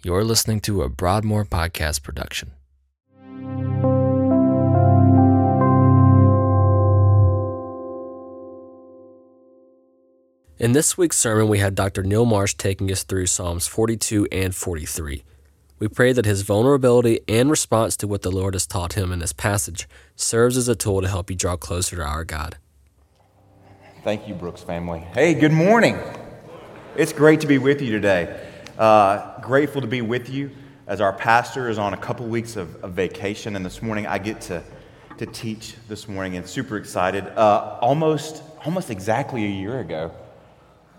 You're listening to a Broadmoor podcast production. In this week's sermon, we had Dr. Neil Marsh taking us through Psalms 42 and 43. We pray that his vulnerability and response to what the Lord has taught him in this passage serves as a tool to help you draw closer to our God. Thank you, Brooks family. Hey, good morning. It's great to be with you today. Uh, grateful to be with you as our pastor is on a couple weeks of, of, vacation, and this morning I get to, to teach this morning and super excited. Uh, almost, almost exactly a year ago,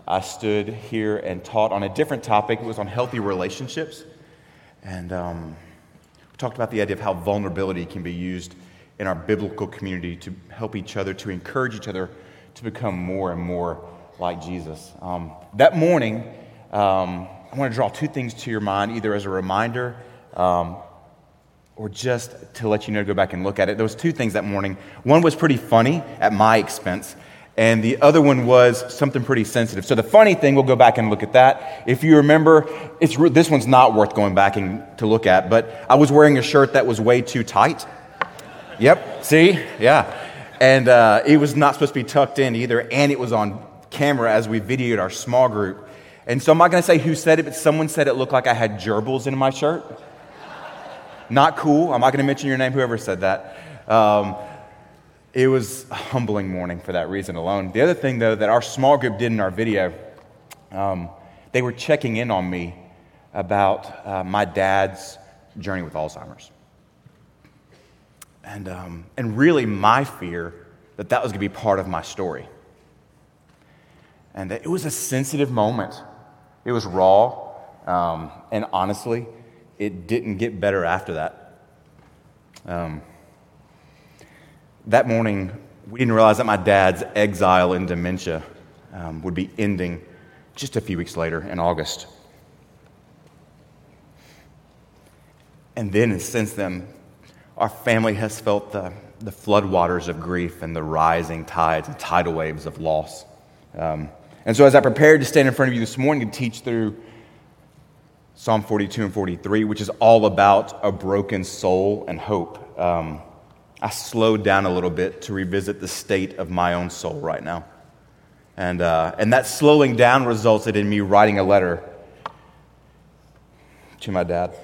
I stood here and taught on a different topic. It was on healthy relationships. And um, we talked about the idea of how vulnerability can be used in our biblical community to help each other, to encourage each other to become more and more like Jesus. Um, that morning, um, I want to draw two things to your mind, either as a reminder um, or just to let you know to go back and look at it. There was two things that morning. One was pretty funny at my expense, and the other one was something pretty sensitive. So the funny thing, we'll go back and look at that. If you remember, it's, this one's not worth going back and, to look at, but I was wearing a shirt that was way too tight. Yep, see? Yeah. And uh, it was not supposed to be tucked in either, and it was on camera as we videoed our small group. And so I'm not going to say who said it, but someone said it looked like I had gerbils in my shirt. Not cool. I'm not going to mention your name, whoever said that. Um, it was a humbling morning for that reason alone. The other thing, though, that our small group did in our video, um, they were checking in on me about uh, my dad's journey with Alzheimer's. And, um, and really, my fear that that was going to be part of my story. And that it was a sensitive moment. It was raw. Um, and honestly, it didn't get better after that. Um, that morning, we didn't realize that my dad's exile in dementia um, would be ending just a few weeks later in August. And then, since then, our family has felt the, the floodwaters of grief and the rising tides and tidal waves of loss. Um, and so, as I prepared to stand in front of you this morning to teach through Psalm 42 and 43, which is all about a broken soul and hope, um, I slowed down a little bit to revisit the state of my own soul right now. And, uh, and that slowing down resulted in me writing a letter to my dad.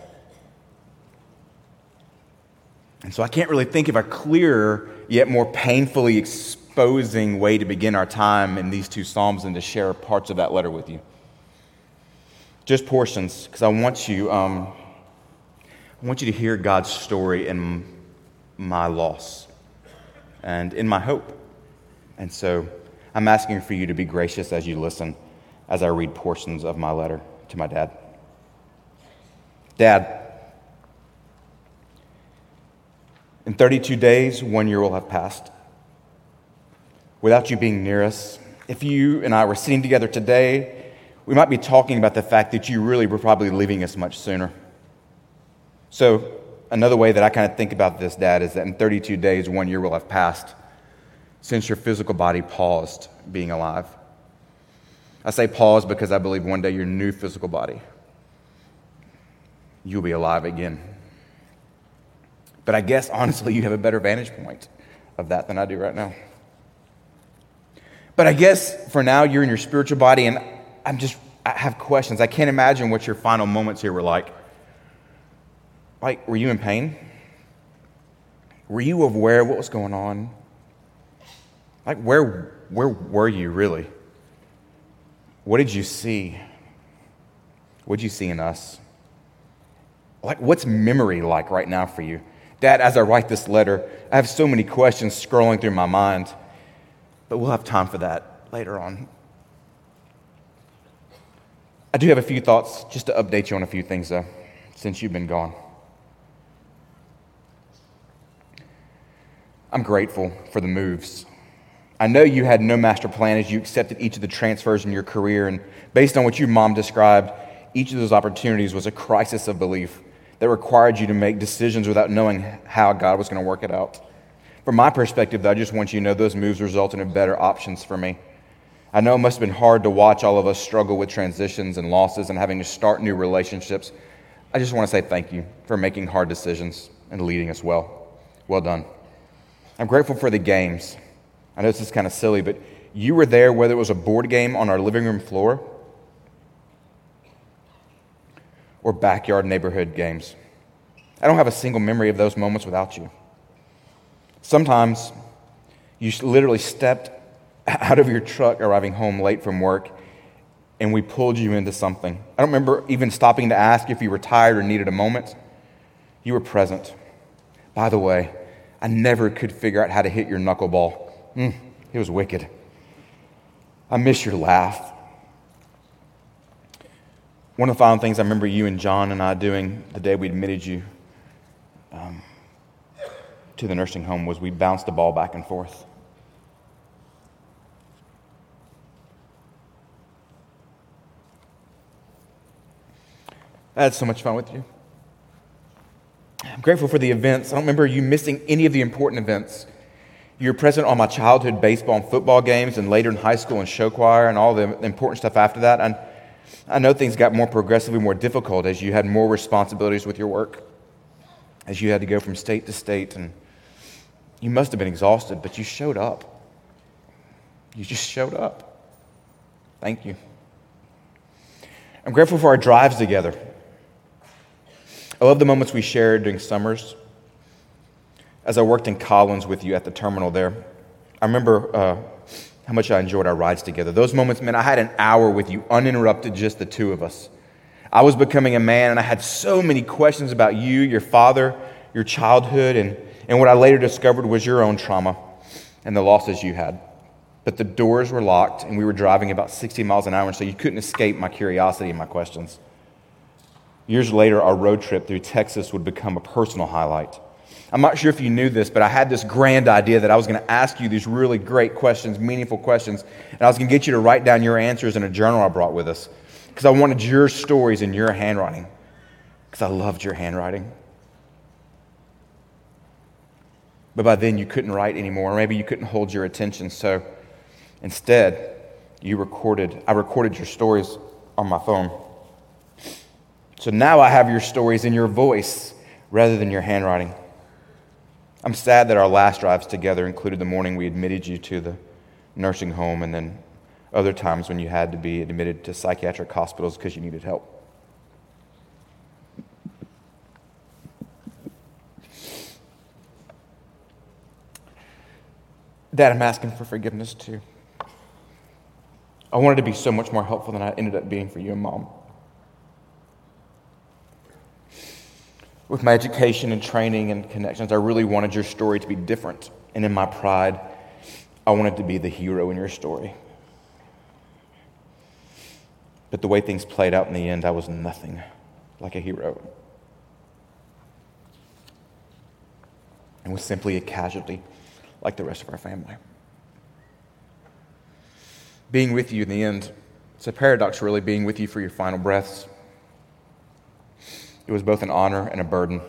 And so I can't really think of a clearer, yet more painfully exposing way to begin our time in these two Psalms and to share parts of that letter with you. Just portions, because I want you, um, I want you to hear God's story and my loss and in my hope. And so I'm asking for you to be gracious as you listen as I read portions of my letter to my dad. Dad, in 32 days, one year will have passed. Without you being near us, if you and I were sitting together today, we might be talking about the fact that you really were probably leaving us much sooner. So another way that I kind of think about this, Dad, is that in 32 days, one year will have passed since your physical body paused being alive. I say pause because I believe one day your new physical body, you'll be alive again. But I guess, honestly, you have a better vantage point of that than I do right now. But I guess for now, you're in your spiritual body, and I'm just, I have questions. I can't imagine what your final moments here were like. Like, were you in pain? Were you aware of what was going on? Like, where, where were you really? What did you see? What did you see in us? Like, what's memory like right now for you? Dad, as I write this letter, I have so many questions scrolling through my mind, but we'll have time for that later on. I do have a few thoughts just to update you on a few things, though, since you've been gone. I'm grateful for the moves. I know you had no master plan as you accepted each of the transfers in your career, and based on what your mom described, each of those opportunities was a crisis of belief that required you to make decisions without knowing how God was going to work it out. From my perspective, though, I just want you to know those moves resulted in better options for me. I know it must have been hard to watch all of us struggle with transitions and losses and having to start new relationships, I just want to say thank you for making hard decisions and leading us well. Well done. I'm grateful for the games. I know this is kind of silly, but you were there whether it was a board game on our living room floor or backyard neighborhood games. I don't have a single memory of those moments without you. Sometimes you literally stepped out of your truck arriving home late from work and we pulled you into something. I don't remember even stopping to ask if you were tired or needed a moment. You were present. By the way, I never could figure out how to hit your knuckleball. Mm, it was wicked. I miss your laugh. One of the final things I remember you and John and I doing the day we admitted you um, to the nursing home was we bounced the ball back and forth. I had so much fun with you. I'm grateful for the events. I don't remember you missing any of the important events. You were present on my childhood baseball and football games, and later in high school and show choir, and all the important stuff after that. And I know things got more progressively more difficult as you had more responsibilities with your work, as you had to go from state to state, and you must have been exhausted, but you showed up. You just showed up. Thank you. I'm grateful for our drives together. I love the moments we shared during summers. As I worked in Collins with you at the terminal there, I remember uh, how much I enjoyed our rides together. Those moments meant I had an hour with you, uninterrupted, just the two of us. I was becoming a man, and I had so many questions about you, your father, your childhood, and, and what I later discovered was your own trauma and the losses you had. But the doors were locked, and we were driving about 60 miles an hour, so you couldn't escape my curiosity and my questions. Years later, our road trip through Texas would become a personal highlight. I'm not sure if you knew this, but I had this grand idea that I was going to ask you these really great questions, meaningful questions, and I was going to get you to write down your answers in a journal I brought with us because I wanted your stories in your handwriting because I loved your handwriting. But by then, you couldn't write anymore, or maybe you couldn't hold your attention. So instead, you recorded, I recorded your stories on my phone. So now I have your stories in your voice rather than your handwriting. I'm sad that our last drives together included the morning we admitted you to the nursing home and then other times when you had to be admitted to psychiatric hospitals because you needed help. Dad, I'm asking for forgiveness too. I wanted to be so much more helpful than I ended up being for you and mom. with my education and training and connections, I really wanted your story to be different. And in my pride, I wanted to be the hero in your story. But the way things played out in the end, I was nothing like a hero. And was simply a casualty like the rest of our family. Being with you in the end, it's a paradox, really, being with you for your final breaths. It was both an honor and a burden.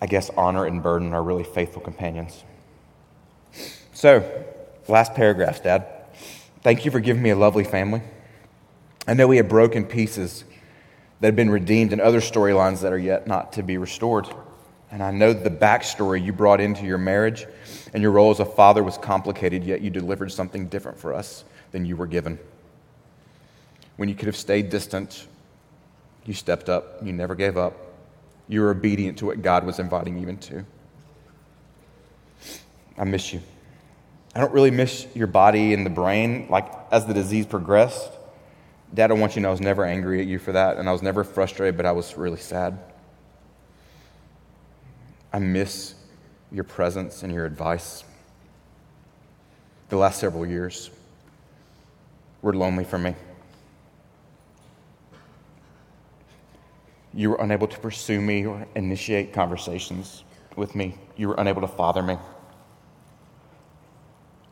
I guess honor and burden are really faithful companions. So, last paragraph, Dad. Thank you for giving me a lovely family. I know we have broken pieces that have been redeemed and other storylines that are yet not to be restored. And I know the backstory you brought into your marriage and your role as a father was complicated, yet you delivered something different for us than you were given. When you could have stayed distant you stepped up. You never gave up. You were obedient to what God was inviting you into. I miss you. I don't really miss your body and the brain. Like, as the disease progressed, Dad, I want you to know I was never angry at you for that, and I was never frustrated, but I was really sad. I miss your presence and your advice. The last several years were lonely for me. You were unable to pursue me or initiate conversations with me. You were unable to father me.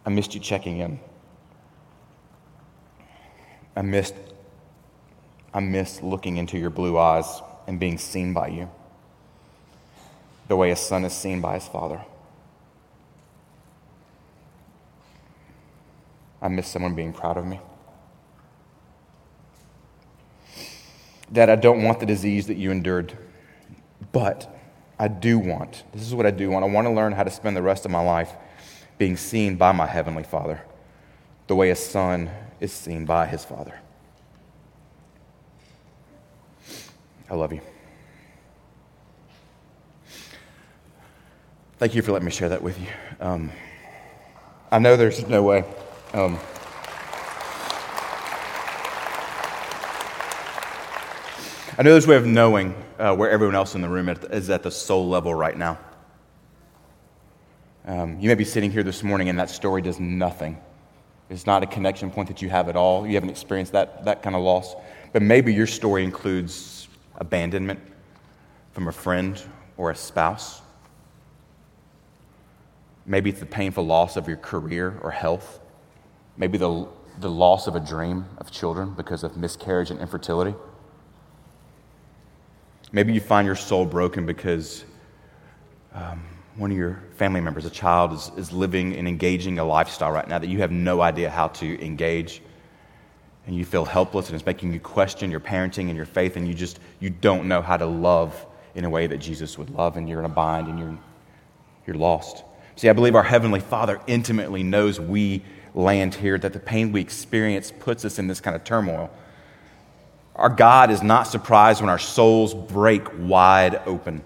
I missed you checking in. I missed I missed looking into your blue eyes and being seen by you. The way a son is seen by his father. I miss someone being proud of me. Dad, I don't want the disease that you endured, but I do want, this is what I do want. I want to learn how to spend the rest of my life being seen by my Heavenly Father the way a son is seen by his Father. I love you. Thank you for letting me share that with you. Um, I know there's no way. Um, I know there's a way of knowing uh, where everyone else in the room is at the soul level right now. Um, you may be sitting here this morning and that story does nothing. It's not a connection point that you have at all. You haven't experienced that, that kind of loss. But maybe your story includes abandonment from a friend or a spouse. Maybe it's the painful loss of your career or health. Maybe the, the loss of a dream of children because of miscarriage and infertility. Maybe you find your soul broken because um, one of your family members, a child, is, is living and engaging a lifestyle right now that you have no idea how to engage. And you feel helpless, and it's making you question your parenting and your faith, and you just you don't know how to love in a way that Jesus would love, and you're in a bind and you're, you're lost. See, I believe our Heavenly Father intimately knows we land here, that the pain we experience puts us in this kind of turmoil. Our God is not surprised when our souls break wide open.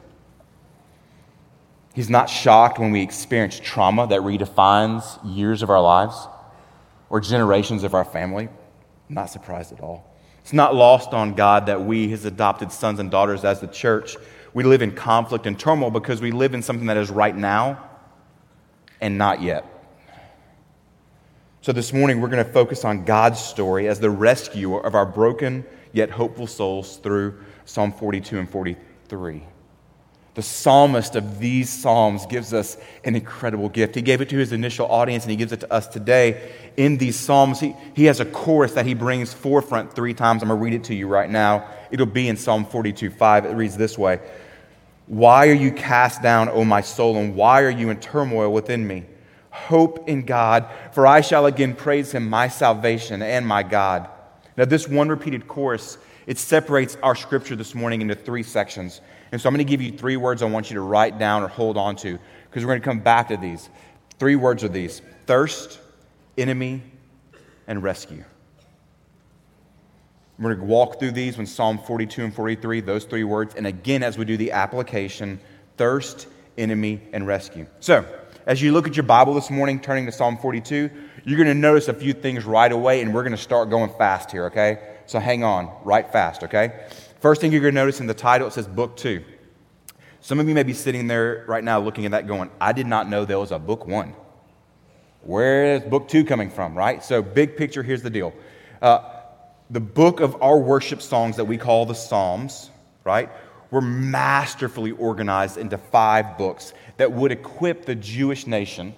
He's not shocked when we experience trauma that redefines years of our lives or generations of our family. Not surprised at all. It's not lost on God that we, his adopted sons and daughters as the church, we live in conflict and turmoil because we live in something that is right now and not yet. So this morning, we're going to focus on God's story as the rescuer of our broken yet hopeful souls through Psalm 42 and 43. The psalmist of these psalms gives us an incredible gift. He gave it to his initial audience and he gives it to us today. In these psalms, he, he has a chorus that he brings forefront three times. I'm going to read it to you right now. It'll be in Psalm 42 5. It reads this way Why are you cast down, O my soul, and why are you in turmoil within me? Hope in God, for I shall again praise him, my salvation and my God. Now, this one repeated chorus, it separates our scripture this morning into three sections. And so I'm going to give you three words I want you to write down or hold on to because we're going to come back to these. Three words are these thirst, enemy, and rescue. We're going to walk through these when Psalm 42 and 43, those three words. And again, as we do the application, thirst, enemy, and rescue. So, as you look at your Bible this morning, turning to Psalm 42, you're going to notice a few things right away, and we're going to start going fast here, okay? So hang on, right fast, okay? First thing you're going to notice in the title, it says Book Two. Some of you may be sitting there right now looking at that going, I did not know there was a Book One. Where is Book Two coming from, right? So, big picture, here's the deal. Uh, the book of our worship songs that we call the Psalms, right, were masterfully organized into five books that would equip the Jewish nation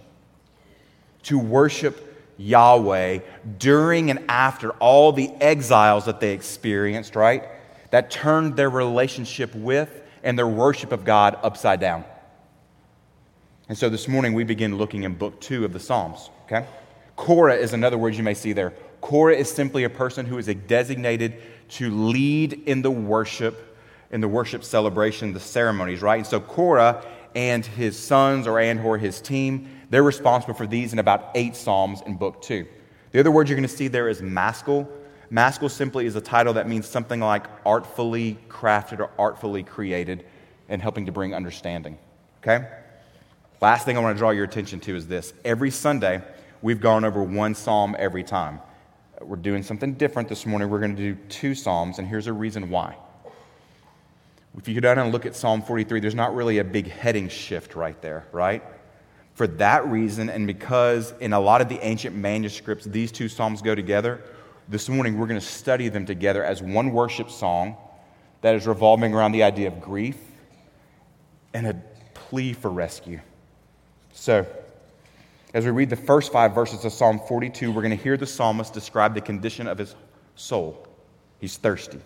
to worship Yahweh during and after all the exiles that they experienced, right? That turned their relationship with and their worship of God upside down. And so this morning we begin looking in book two of the Psalms, okay? Korah is another word you may see there. Korah is simply a person who is designated to lead in the worship, in the worship celebration, the ceremonies, right? And so Korah and his sons or and or his team they're responsible for these in about eight Psalms in Book 2. The other word you're going to see there is maskil. Maskil simply is a title that means something like artfully crafted or artfully created and helping to bring understanding. Okay? Last thing I want to draw your attention to is this. Every Sunday, we've gone over one psalm every time. We're doing something different this morning. We're going to do two psalms, and here's a reason why. If you go down and look at Psalm 43, there's not really a big heading shift right there, right? For that reason, and because in a lot of the ancient manuscripts, these two psalms go together, this morning we're going to study them together as one worship song that is revolving around the idea of grief and a plea for rescue. So, as we read the first five verses of Psalm 42, we're going to hear the psalmist describe the condition of his soul. He's thirsty.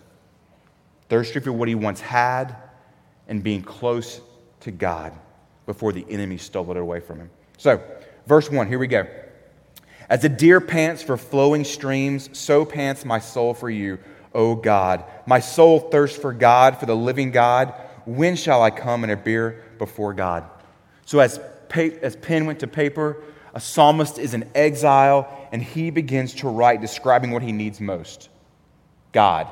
Thirsty for what he once had and being close to God before the enemy stole it away from him. So, verse 1, here we go. As a deer pants for flowing streams, so pants my soul for you. O God. My soul thirsts for God, for the living God. When shall I come and appear before God? So, as, pa- as pen went to paper, a psalmist is in exile, and he begins to write describing what he needs most God.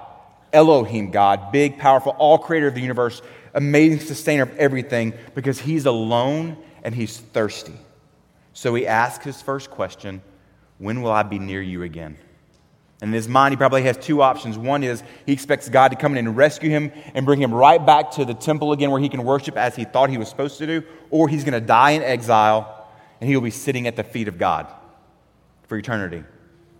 Elohim, God, big, powerful, all creator of the universe, amazing sustainer of everything, because he's alone and he's thirsty. So he asks his first question When will I be near you again? And in his mind, he probably has two options. One is he expects God to come in and rescue him and bring him right back to the temple again where he can worship as he thought he was supposed to do, or he's going to die in exile and he will be sitting at the feet of God for eternity.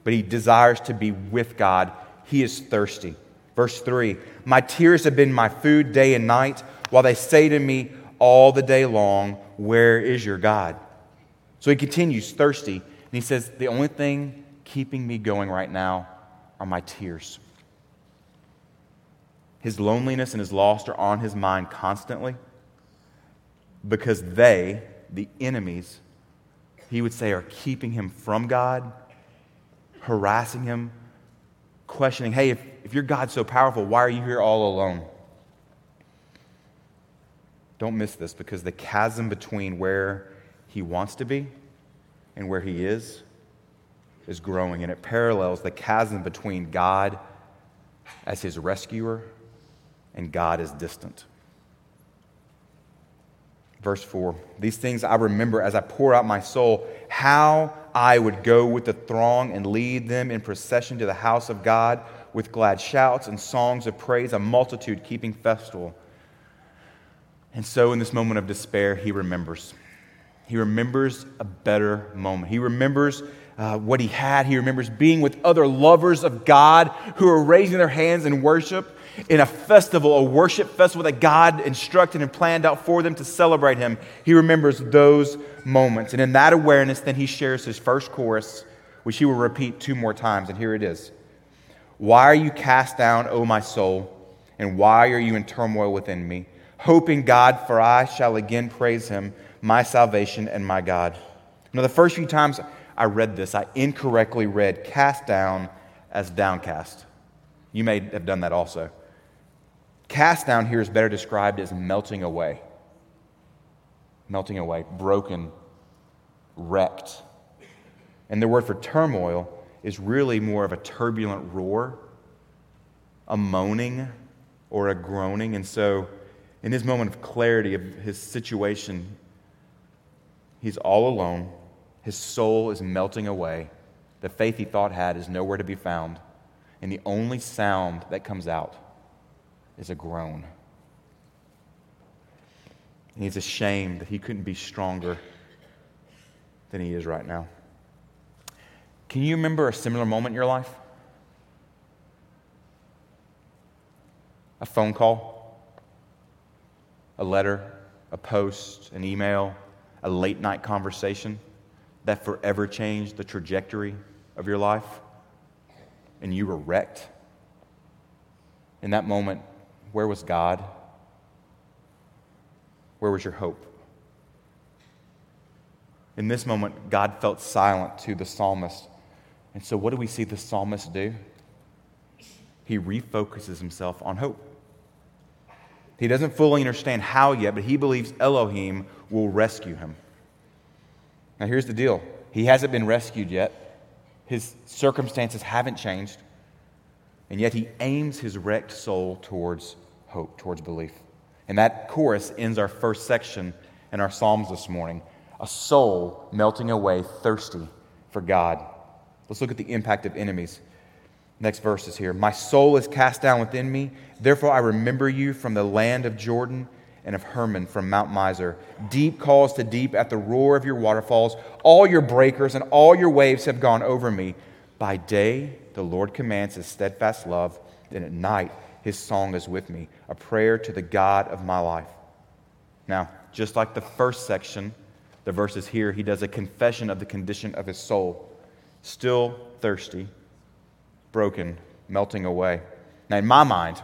But he desires to be with God. He is thirsty. Verse 3 My tears have been my food day and night, while they say to me all the day long, Where is your God? So he continues, thirsty, and he says, The only thing keeping me going right now are my tears. His loneliness and his loss are on his mind constantly because they, the enemies, he would say, are keeping him from God, harassing him, questioning, hey, if, if your God's so powerful, why are you here all alone? Don't miss this because the chasm between where he wants to be and where he is is growing, and it parallels the chasm between God as his rescuer and God as distant. Verse 4 These things I remember as I pour out my soul, how I would go with the throng and lead them in procession to the house of God with glad shouts and songs of praise, a multitude keeping festival. And so, in this moment of despair, he remembers. He remembers a better moment. He remembers uh, what he had. He remembers being with other lovers of God who are raising their hands in worship in a festival, a worship festival that God instructed and planned out for them to celebrate him. He remembers those moments. And in that awareness, then he shares his first chorus, which he will repeat two more times. And here it is Why are you cast down, O my soul? And why are you in turmoil within me? Hoping God, for I shall again praise him, my salvation and my God. Now, the first few times I read this, I incorrectly read cast down as downcast. You may have done that also. Cast down here is better described as melting away. Melting away, broken, wrecked. And the word for turmoil is really more of a turbulent roar, a moaning, or a groaning. And so, in his moment of clarity of his situation, he's all alone his soul is melting away. The faith he thought had is nowhere to be found. And the only sound that comes out is a groan. And he's ashamed that he couldn't be stronger than he is right now. Can you remember a similar moment in your life? A phone call, a letter, a post, an email, a late night conversation? that forever changed the trajectory of your life and you were wrecked? In that moment, where was God? Where was your hope? In this moment, God felt silent to the psalmist. And so, what do we see the psalmist do? He refocuses himself on hope. He doesn't fully understand how yet, but he believes Elohim will rescue him. Now, here's the deal he hasn't been rescued yet, his circumstances haven't changed, and yet he aims his wrecked soul towards hope, towards belief. And that chorus ends our first section in our Psalms this morning a soul melting away, thirsty for God. Let's look at the impact of enemies. Next verse is here. My soul is cast down within me. Therefore, I remember you from the land of Jordan and of Hermon from Mount Mizar. Deep calls to deep at the roar of your waterfalls. All your breakers and all your waves have gone over me. By day, the Lord commands his steadfast love, and at night, his song is with me, a prayer to the God of my life. Now, just like the first section, the verses here, he does a confession of the condition of his soul. Still thirsty, broken, melting away. Now, in my mind,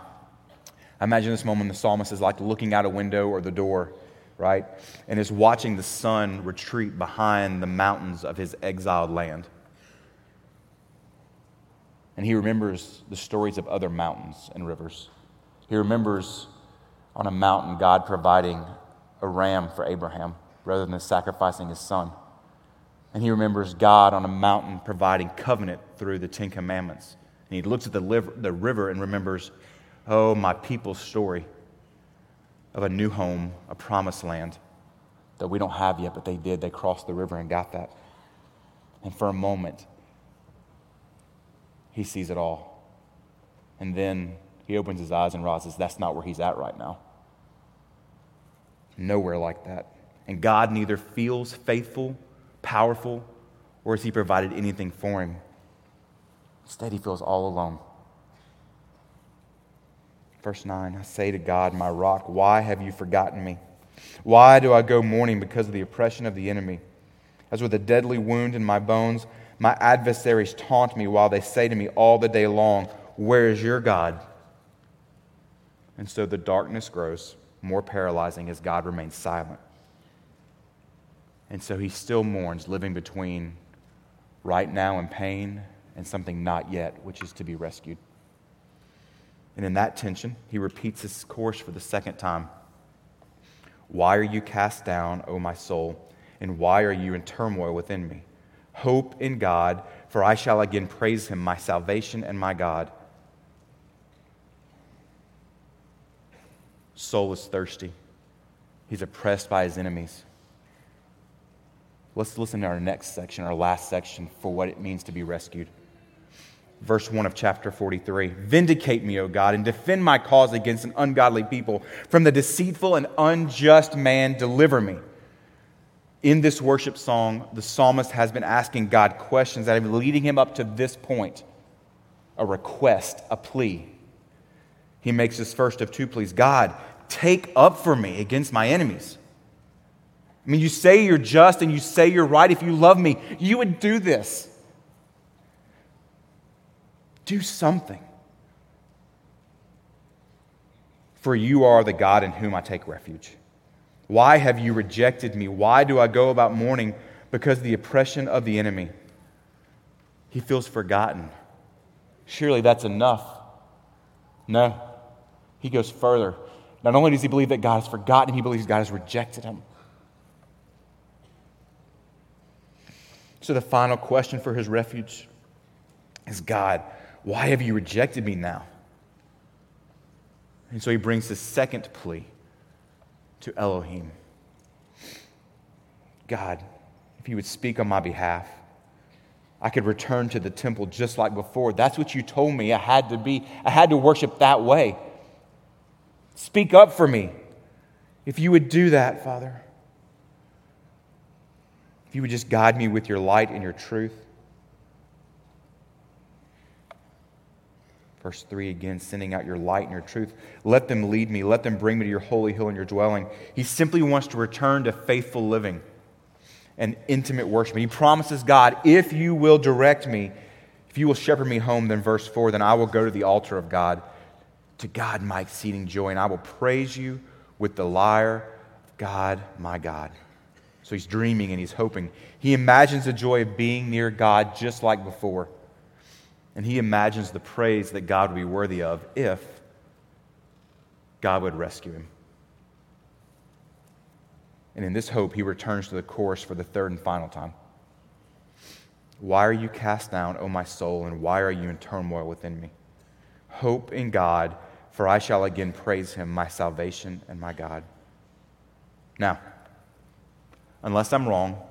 I imagine this moment the psalmist is like looking out a window or the door, right? And is watching the sun retreat behind the mountains of his exiled land. And he remembers the stories of other mountains and rivers. He remembers on a mountain God providing a ram for Abraham rather than sacrificing his son. And he remembers God on a mountain providing covenant through the Ten Commandments. And he looks at the, liver, the river and remembers, oh, my people's story of a new home, a promised land that we don't have yet, but they did. They crossed the river and got that. And for a moment, he sees it all. And then he opens his eyes and realizes that's not where he's at right now. Nowhere like that. And God neither feels faithful, powerful, or has he provided anything for him. Instead, he feels all alone. Verse 9 I say to God, my rock, why have you forgotten me? Why do I go mourning because of the oppression of the enemy? As with a deadly wound in my bones, my adversaries taunt me while they say to me all the day long, Where is your God? And so the darkness grows more paralyzing as God remains silent. And so he still mourns, living between right now and pain and something not yet, which is to be rescued. And in that tension, he repeats his course for the second time. Why are you cast down, O my soul? And why are you in turmoil within me? Hope in God, for I shall again praise him, my salvation and my God. Soul is thirsty. He's oppressed by his enemies. Let's listen to our next section, our last section, for what it means to be rescued verse 1 of chapter 43. Vindicate me, O God, and defend my cause against an ungodly people. From the deceitful and unjust man, deliver me. In this worship song, the psalmist has been asking God questions that have been leading him up to this point a request, a plea. He makes his first of two pleas God, take up for me against my enemies. I mean, you say you're just and you say you're right. If you love me, you would do this. Do something. For you are the God in whom I take refuge. Why have you rejected me? Why do I go about mourning? Because of the oppression of the enemy. He feels forgotten. Surely that's enough. No. He goes further. Not only does he believe that God has forgotten him, he believes God has rejected him. So the final question for his refuge is God, why have you rejected me now? And so he brings the second plea to Elohim God, if you would speak on my behalf, I could return to the temple just like before. That's what you told me. I had to be, I had to worship that way. Speak up for me. If you would do that, Father, if you would just guide me with your light and your truth. Verse 3 again, sending out your light and your truth. Let them lead me. Let them bring me to your holy hill and your dwelling. He simply wants to return to faithful living and intimate worship. He promises God, if you will direct me, if you will shepherd me home, then verse 4, then I will go to the altar of God, to God my exceeding joy, and I will praise you with the lyre God, my God. So he's dreaming and he's hoping. He imagines the joy of being near God just like before. And he imagines the praise that God would be worthy of if God would rescue him. And in this hope, he returns to the chorus for the third and final time. Why are you cast down, O my soul, and why are you in turmoil within me? Hope in God, for I shall again praise him, my salvation and my God. Now, unless I'm wrong,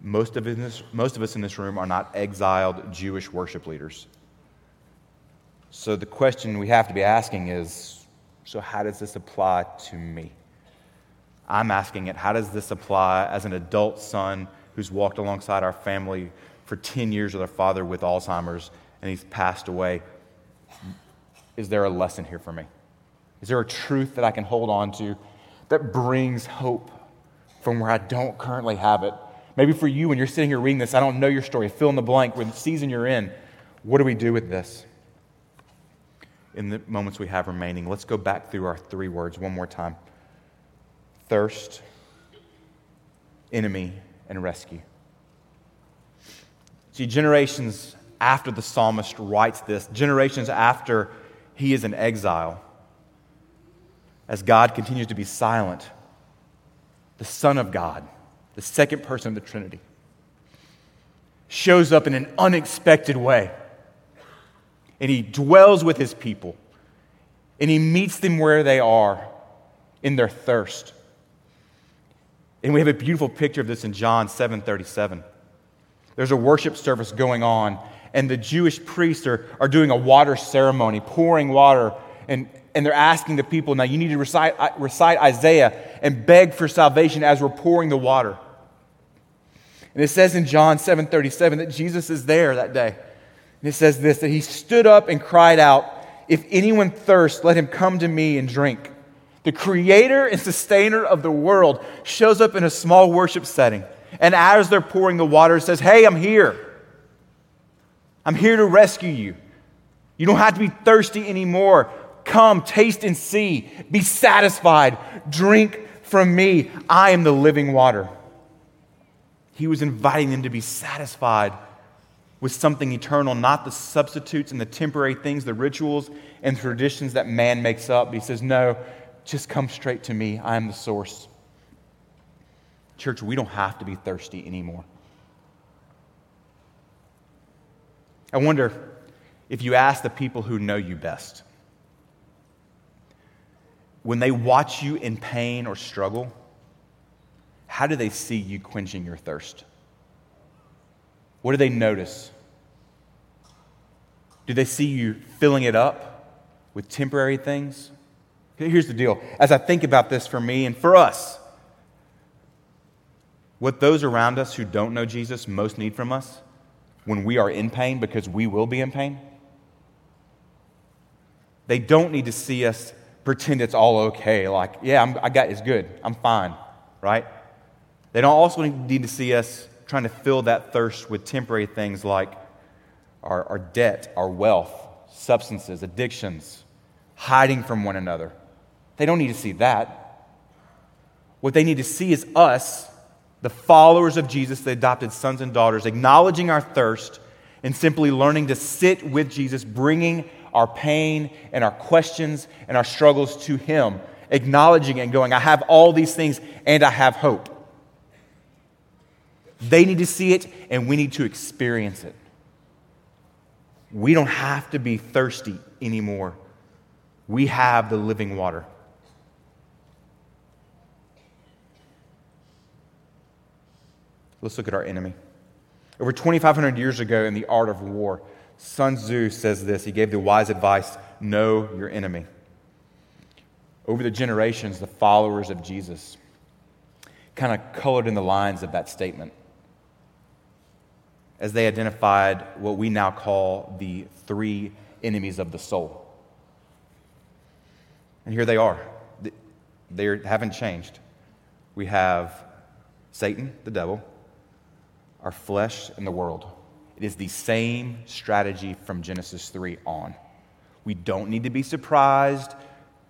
most of, this, most of us in this room are not exiled Jewish worship leaders. So the question we have to be asking is so, how does this apply to me? I'm asking it, how does this apply as an adult son who's walked alongside our family for 10 years with our father with Alzheimer's and he's passed away? Is there a lesson here for me? Is there a truth that I can hold on to that brings hope from where I don't currently have it? Maybe for you, when you're sitting here reading this, I don't know your story. Fill in the blank with the season you're in. What do we do with this? in the moments we have remaining, let's go back through our three words one more time thirst, enemy, and rescue. See, generations after the psalmist writes this, generations after he is in exile, as God continues to be silent, the Son of God, the second person of the Trinity, shows up in an unexpected way. And he dwells with his people, and he meets them where they are in their thirst. And we have a beautiful picture of this in John 7:37. There's a worship service going on, and the Jewish priests are, are doing a water ceremony, pouring water, and, and they're asking the people, now you need to recite, uh, recite Isaiah and beg for salvation as we're pouring the water. And it says in John 7:37 that Jesus is there that day. And it says this that he stood up and cried out, "If anyone thirsts, let him come to me and drink." The creator and sustainer of the world shows up in a small worship setting. And as they're pouring the water, says, Hey, I'm here. I'm here to rescue you. You don't have to be thirsty anymore. Come, taste and see. Be satisfied. Drink from me. I am the living water. He was inviting them to be satisfied with something eternal, not the substitutes and the temporary things, the rituals and traditions that man makes up. He says, No, just come straight to me. I am the source. Church, we don't have to be thirsty anymore. I wonder if you ask the people who know you best, when they watch you in pain or struggle, how do they see you quenching your thirst? What do they notice? Do they see you filling it up with temporary things? Here's the deal. As I think about this for me and for us, what those around us who don't know Jesus most need from us when we are in pain, because we will be in pain, they don't need to see us pretend it's all okay. Like, yeah, I'm, I got it's good. I'm fine, right? They don't also need to see us trying to fill that thirst with temporary things like our, our debt, our wealth, substances, addictions, hiding from one another. They don't need to see that. What they need to see is us, the followers of Jesus, the adopted sons and daughters, acknowledging our thirst and simply learning to sit with Jesus, bringing our pain and our questions and our struggles to Him, acknowledging and going, I have all these things and I have hope. They need to see it and we need to experience it. We don't have to be thirsty anymore. We have the living water. Let's look at our enemy. Over 2,500 years ago, in the art of war, Sun Tzu says this. He gave the wise advice know your enemy. Over the generations, the followers of Jesus kind of colored in the lines of that statement as they identified what we now call the three enemies of the soul. And here they are. They haven't changed. We have Satan, the devil, our flesh, and the world. It is the same strategy from Genesis 3 on. We don't need to be surprised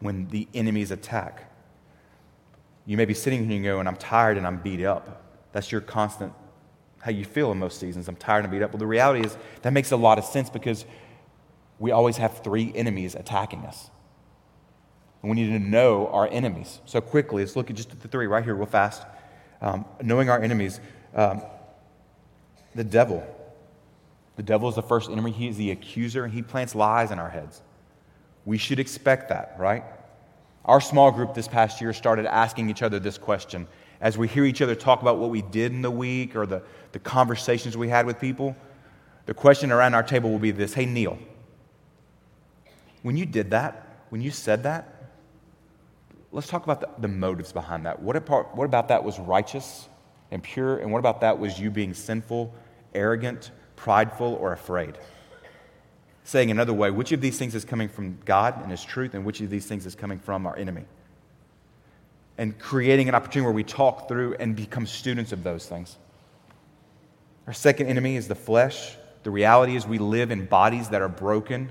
when the enemies attack. You may be sitting here and going, I'm tired and I'm beat up. That's your constant, how you feel in most seasons. I'm tired and beat up. Well, the reality is that makes a lot of sense because we always have three enemies attacking us. And we need to know our enemies. So, quickly, let's look at just the three right here, real fast. Um, knowing our enemies. Um, the devil. The devil is the first enemy. He is the accuser, and he plants lies in our heads. We should expect that, right? Our small group this past year started asking each other this question. As we hear each other talk about what we did in the week or the, the conversations we had with people, the question around our table will be this Hey, Neil, when you did that, when you said that, let's talk about the, the motives behind that. What, apart, what about that was righteous and pure? And what about that was you being sinful arrogant, prideful, or afraid. Saying another way, which of these things is coming from God and His truth, and which of these things is coming from our enemy? And creating an opportunity where we talk through and become students of those things. Our second enemy is the flesh. The reality is we live in bodies that are broken,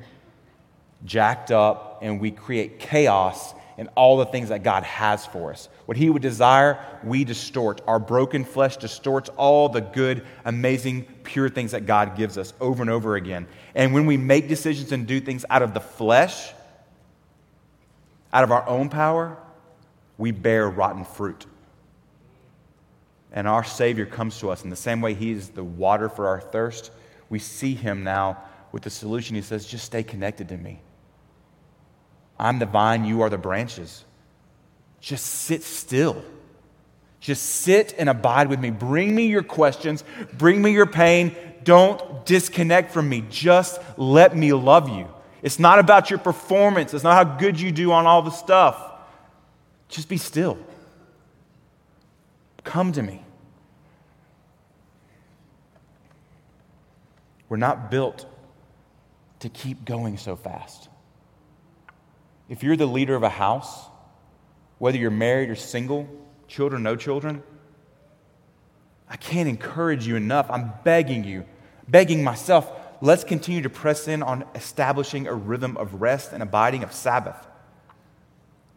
jacked up, and we create chaos and all the things that God has for us. What He would desire, we distort. Our broken flesh distorts all the good, amazing, pure things that God gives us over and over again. And when we make decisions and do things out of the flesh, out of our own power, we bear rotten fruit. And our Savior comes to us in the same way He is the water for our thirst. We see Him now with the solution. He says, just stay connected to me. I'm the vine, you are the branches. Just sit still. Just sit and abide with me. Bring me your questions, bring me your pain. Don't disconnect from me. Just let me love you. It's not about your performance, it's not how good you do on all the stuff. Just be still. Come to me. We're not built to keep going so fast. If you're the leader of a house, whether you're married or single, children, no children, I can't encourage you enough. I'm begging you, begging myself, let's continue to press in on establishing a rhythm of rest and abiding of Sabbath.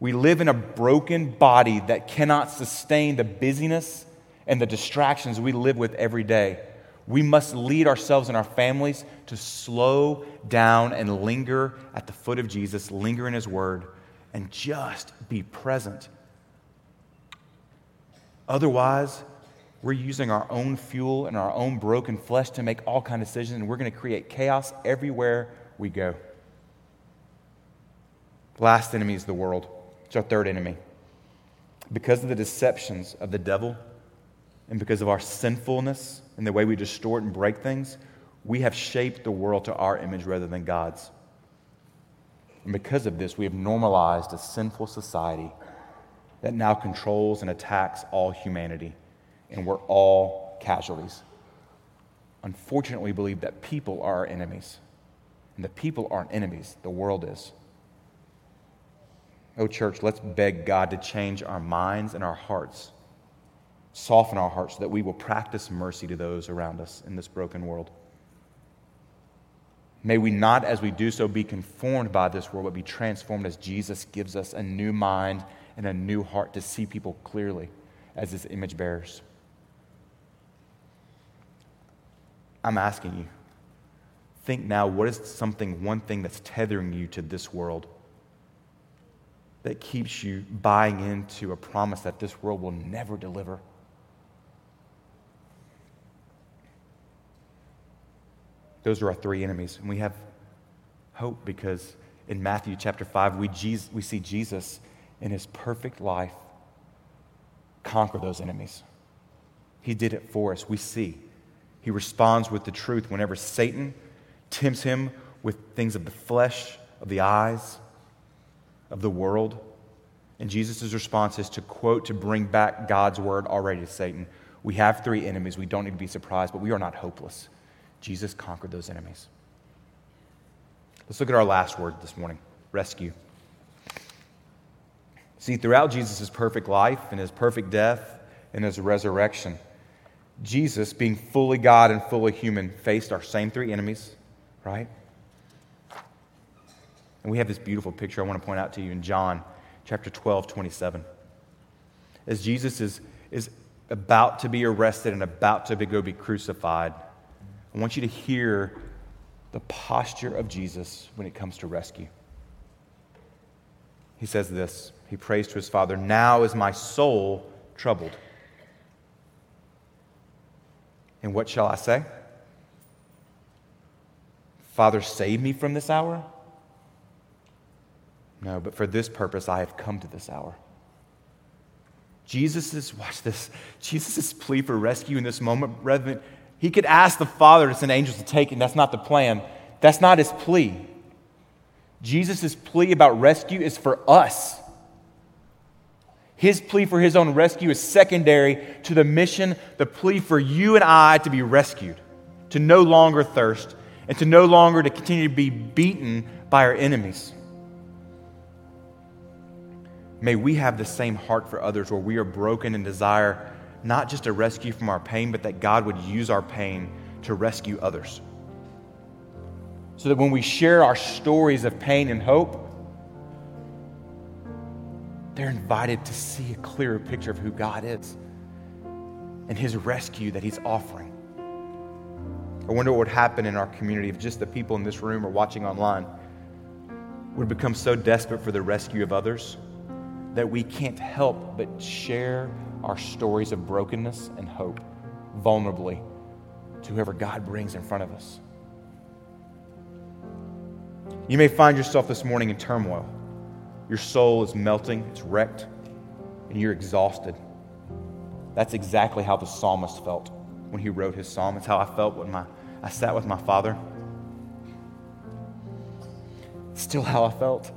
We live in a broken body that cannot sustain the busyness and the distractions we live with every day. We must lead ourselves and our families to slow down and linger at the foot of Jesus, linger in His Word, and just be present. Otherwise, we're using our own fuel and our own broken flesh to make all kind of decisions, and we're going to create chaos everywhere we go. Last enemy is the world. It's our third enemy. Because of the deceptions of the devil and because of our sinfulness, and the way we distort and break things, we have shaped the world to our image rather than God's. And because of this, we have normalized a sinful society that now controls and attacks all humanity, and we're all casualties. Unfortunately, we believe that people are our enemies, and the people aren't enemies, the world is. Oh, church, let's beg God to change our minds and our hearts Soften our hearts so that we will practice mercy to those around us in this broken world. May we not, as we do so, be conformed by this world, but be transformed as Jesus gives us a new mind and a new heart to see people clearly as his image bearers. I'm asking you, think now what is something, one thing that's tethering you to this world that keeps you buying into a promise that this world will never deliver? Those are our three enemies. And we have hope because in Matthew chapter 5, we, Jesus, we see Jesus in his perfect life conquer those enemies. He did it for us. We see. He responds with the truth whenever Satan tempts him with things of the flesh, of the eyes, of the world. And Jesus' response is to quote, to bring back God's word already to Satan. We have three enemies. We don't need to be surprised, but we are not hopeless. Jesus conquered those enemies. Let's look at our last word this morning rescue. See, throughout Jesus' perfect life and his perfect death and his resurrection, Jesus, being fully God and fully human, faced our same three enemies, right? And we have this beautiful picture I want to point out to you in John chapter 12, 27. As Jesus is, is about to be arrested and about to be, go be crucified, I want you to hear the posture of Jesus when it comes to rescue. He says this He prays to his Father, Now is my soul troubled. And what shall I say? Father, save me from this hour? No, but for this purpose I have come to this hour. Jesus' watch this, Jesus' plea for rescue in this moment, rather he could ask the Father to send angels to take him. that's not the plan. That's not his plea. Jesus' plea about rescue is for us. His plea for his own rescue is secondary to the mission, the plea for you and I to be rescued, to no longer thirst, and to no longer to continue to be beaten by our enemies. May we have the same heart for others where we are broken and desire not just a rescue from our pain, but that God would use our pain to rescue others. So that when we share our stories of pain and hope, They're invited to see a clearer picture of who God is and his rescue that he's offering. I wonder what would happen in our community if just the people in this room or watching online would become so desperate for the rescue of others that we can't help but share our stories of brokenness and hope vulnerably to whoever God brings in front of us. You may find yourself this morning in turmoil. Your soul is melting, it's wrecked, and you're exhausted. That's exactly how the psalmist felt when he wrote his psalm. It's how I felt when my, I sat with my father. Still how I felt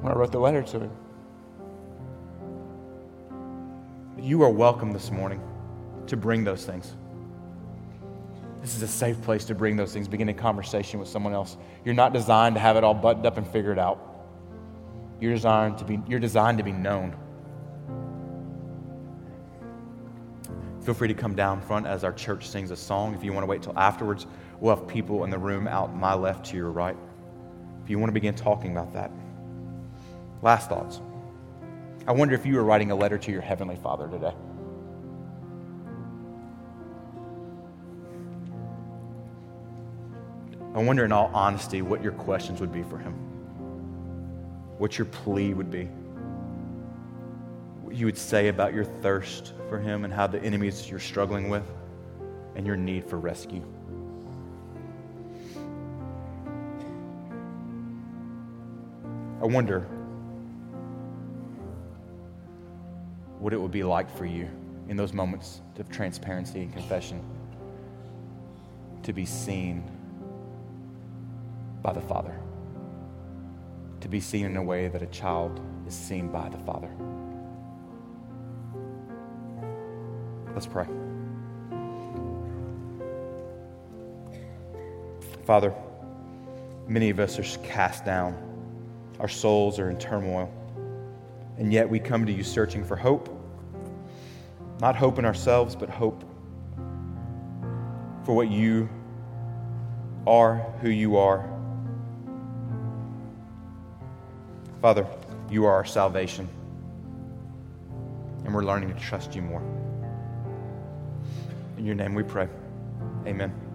when I wrote the letter to him. You are welcome this morning to bring those things. This is a safe place to bring those things, begin a conversation with someone else. You're not designed to have it all buttoned up and figured out. You're designed to be, you're designed to be known. Feel free to come down front as our church sings a song. If you want to wait till afterwards, we'll have people in the room out my left to your right. If you want to begin talking about that. Last thoughts. I wonder if you are writing a letter to your Heavenly Father today. I wonder, in all honesty, what your questions would be for Him, what your plea would be, what you would say about your thirst for Him and how the enemies you're struggling with and your need for rescue. I wonder what it would be like for you in those moments of transparency and confession to be seen by the Father, to be seen in a way that a child is seen by the Father. Let's pray. Father, many of us are cast down. Our souls are in turmoil. And yet we come to you searching for hope. Not hope in ourselves, but hope for what you are, who you are. Father, you are our salvation. And we're learning to trust you more. In your name we pray. Amen.